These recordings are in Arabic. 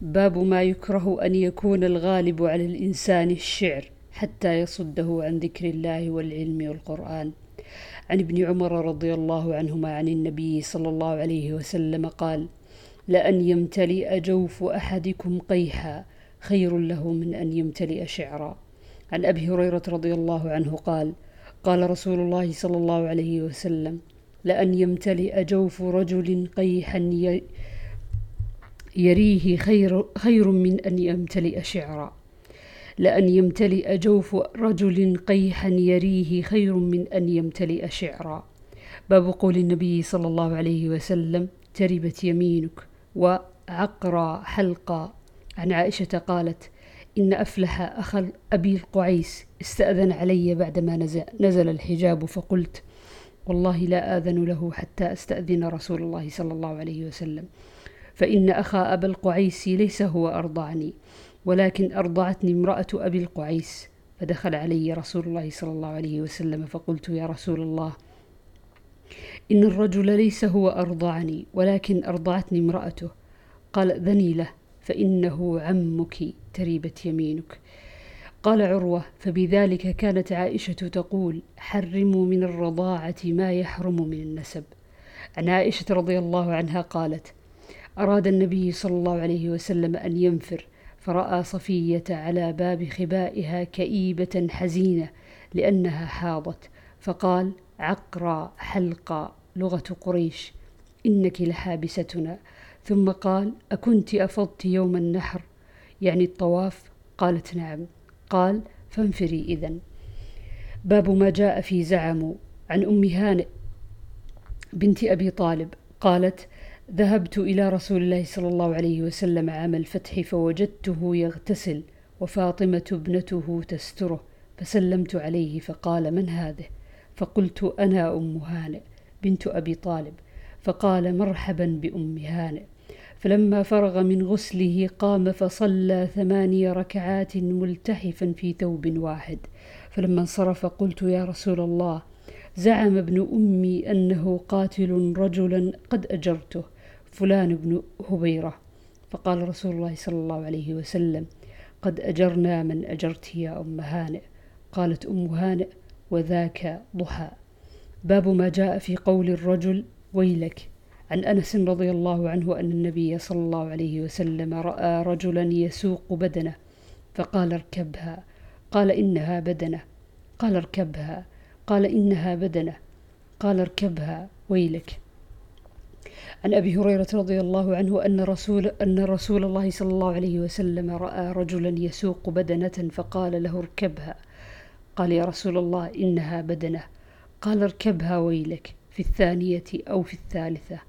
باب ما يكره أن يكون الغالب على الإنسان الشعر حتى يصده عن ذكر الله والعلم والقرآن. عن ابن عمر رضي الله عنهما عن النبي صلى الله عليه وسلم قال لأن يمتلئ جوف أحدكم قيحا خير له من أن يمتلئ شعرا. عن أبي هريرة رضي الله عنه قال قال رسول الله صلى الله عليه وسلم لأن يمتلئ جوف رجل قيحا يريه خير, خير من أن يمتلئ شعرا. لأن يمتلئ جوف رجل قيحا يريه خير من أن يمتلئ شعرا. باب قول النبي صلى الله عليه وسلم تربت يمينك وعقرى حلقا. عن عائشة قالت إن أفلح أخ أبي القعيس استأذن علي بعدما نزل, نزل الحجاب فقلت والله لا آذن له حتى أستأذن رسول الله صلى الله عليه وسلم. فإن أخا أبا القعيس ليس هو أرضعني ولكن أرضعتني امرأة أبي القعيس فدخل علي رسول الله صلى الله عليه وسلم فقلت يا رسول الله إن الرجل ليس هو أرضعني ولكن أرضعتني امرأته. قال ذني له فإنه عمك تريبت يمينك. قال عروة فبذلك كانت عائشة تقول حرموا من الرضاعة ما يحرم من النسب. عن عائشة رضي الله عنها قالت أراد النبي صلى الله عليه وسلم أن ينفر فرأى صفية على باب خبائها كئيبة حزينة لأنها حاضت فقال عقرى حلقى لغة قريش إنك لحابستنا. ثم قال أكنت أفضت يوم النحر؟ يعني الطواف؟ قالت نعم. قال فانفري إذن باب ما جاء في زعم عن أم هانئ بنت أبي طالب قالت ذهبت إلى رسول الله صلى الله عليه وسلم عام الفتح فوجدته يغتسل وفاطمة ابنته تستره فسلمت عليه فقال من هذه؟ فقلت أنا أم هانئ بنت أبي طالب. فقال مرحبا بأم هانئ. فلما فرغ من غسله قام فصلى ثماني ركعات ملتحفا في ثوب واحد. فلما انصرف قلت يا رسول الله زعم ابن أمي أنه قاتل رجلا قد أجرته. فلان بن هبيرة. فقال رسول الله صلى الله عليه وسلم قد أجرنا من أجرت يا أم هانئ. قالت أم هانئ وذاك ضحى. باب ما جاء في قول الرجل ويلك. عن أنس رضي الله عنه أن النبي صلى الله عليه وسلم رأى رجلا يسوق بدنه فقال اركبها. قال إنها بدنه. قال اركبها. قال إنها بدنه. قال اركبها. ويلك. عن أبي هريرة رضي الله عنه أن رسول أن رسول الله صلى الله عليه وسلم رأى رجلا يسوق بدنة فقال له اركبها. قال يا رسول الله إنها بدنة. قال اركبها ويلك في الثانية أو في الثالثة.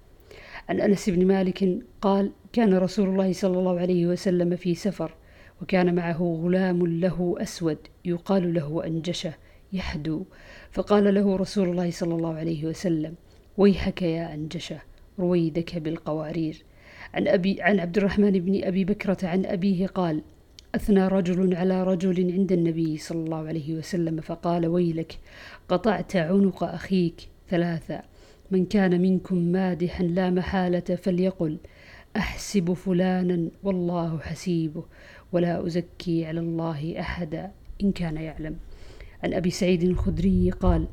عن أنس بن مالك قال كان رسول الله صلى الله عليه وسلم في سفر وكان معه غلام له أسود يقال له أنجشة يحدو. فقال له رسول الله صلى الله عليه وسلم ويحك يا أنجشة. رويدك بالقوارير. عن, أبي عن عبد الرحمن بن أبي بكرة عن أبيه قال أثنى رجل على رجل عند النبي صلى الله عليه وسلم فقال ويلك قطعت عنق أخيك ثلاثة. من كان منكم مادحا لا محالة فليقل أحسب فلانا والله حسيبه ولا أزكي على الله أحدا إن كان يعلم. عن أبي سعيد الخدري قال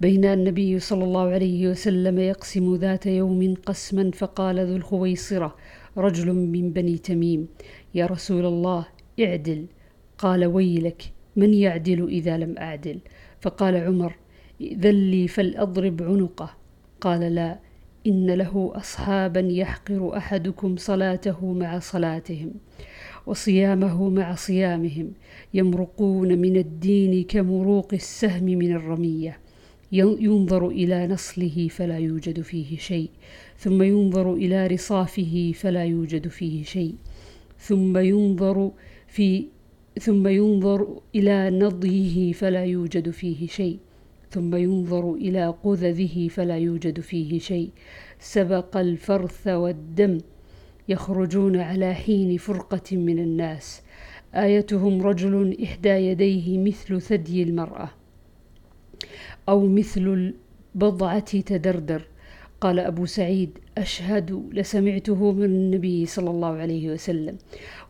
بين النبي صلى الله عليه وسلم يقسم ذات يوم قسما فقال ذو الخويصرة رجل من بني تميم يا رسول الله اعدل. قال ويلك من يعدل إذا لم أعدل؟ فقال عمر ذلي فلأضرب عنقه. قال لا إن له أصحابا يحقر أحدكم صلاته مع صلاتهم وصيامه مع صيامهم يمرقون من الدين كمروق السهم من الرمية. ينظر إلى نصله فلا يوجد فيه شيء ثم ينظر إلى رصافه فلا يوجد فيه شيء ثم ينظر في ثم ينظر إلى نضيه فلا يوجد فيه شيء ثم ينظر إلى قذذه فلا يوجد فيه شيء. سبق الفرث والدم يخرجون على حين فرقة من الناس. آيتهم رجل إحدى يديه مثل ثدي المرأة. أو مثل البضعة تدردر. قال أبو سعيد أشهد لسمعته من النبي صلى الله عليه وسلم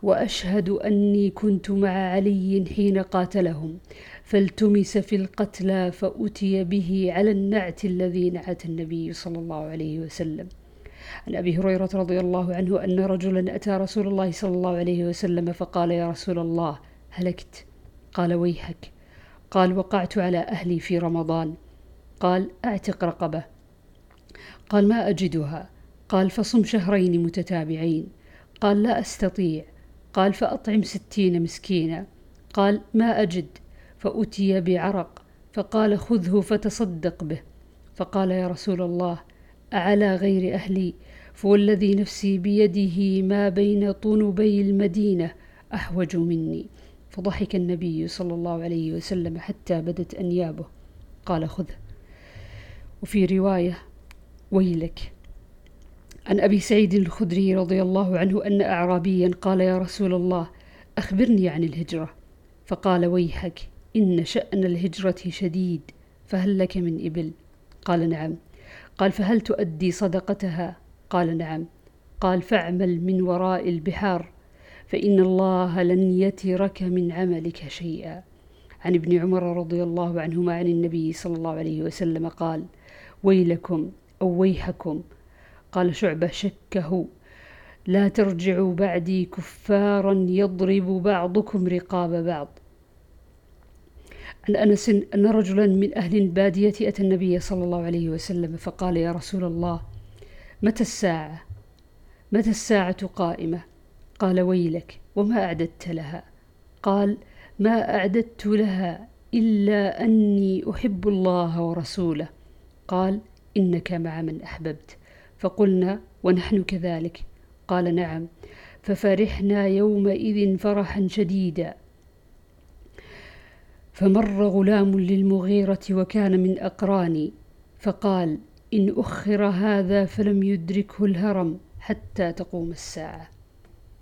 وأشهد أني كنت مع علي حين قاتلهم فالتمس في القتلى فأتي به على النعت الذي نعت النبي صلى الله عليه وسلم. عن أبي هريرة رضي الله عنه أن رجلا أتى رسول الله صلى الله عليه وسلم فقال يا رسول الله هلكت. قال ويحك. قال وقعت على أهلي في رمضان. قال أعتق رقبة. قال ما أجدها. قال فصم شهرين متتابعين. قال لا أستطيع. قال فأطعم ستين مسكينا. قال ما أجد. فأتي بعرق. فقال خذه فتصدق به. فقال يا رسول الله أعلى غير أهلي. فوالذي نفسي بيده ما بين طنبي المدينة أحوج مني. فضحك النبي صلى الله عليه وسلم حتى بدت أنيابه. قال خذه وفي رواية ويلك. عن أبي سعيد الخدري رضي الله عنه أن أعرابيا قال يا رسول الله أخبرني عن الهجرة. فقال ويحك إن شأن الهجرة شديد فهل لك من إبل؟ قال نعم. قال فهل تؤدي صدقتها؟ قال نعم. قال فاعمل من وراء البحار. فإن الله لن يترك من عملك شيئا. عن ابن عمر رضي الله عنهما عن النبي صلى الله عليه وسلم قال ويلكم أو ويحكم قال شعبة شكه. لا ترجعوا بعدي كفارا يضرب بعضكم رقاب بعض عن أنس أن رجلا من أهل البادية أتى النبي صلى الله عليه وسلم فقال يا رسول الله متى الساعة؟ متى الساعة قائمة؟ قال ويلك وما أعددت لها. قال ما أعددت لها إلا أني أحب الله ورسوله. قال إنك مع من أحببت. فقلنا ونحن كذلك. قال نعم. ففرحنا يومئذ فرحا شديدا. فمر غلام للمغيرة وكان من أقراني. فقال إن أخر هذا فلم يدركه الهرم حتى تقوم الساعة.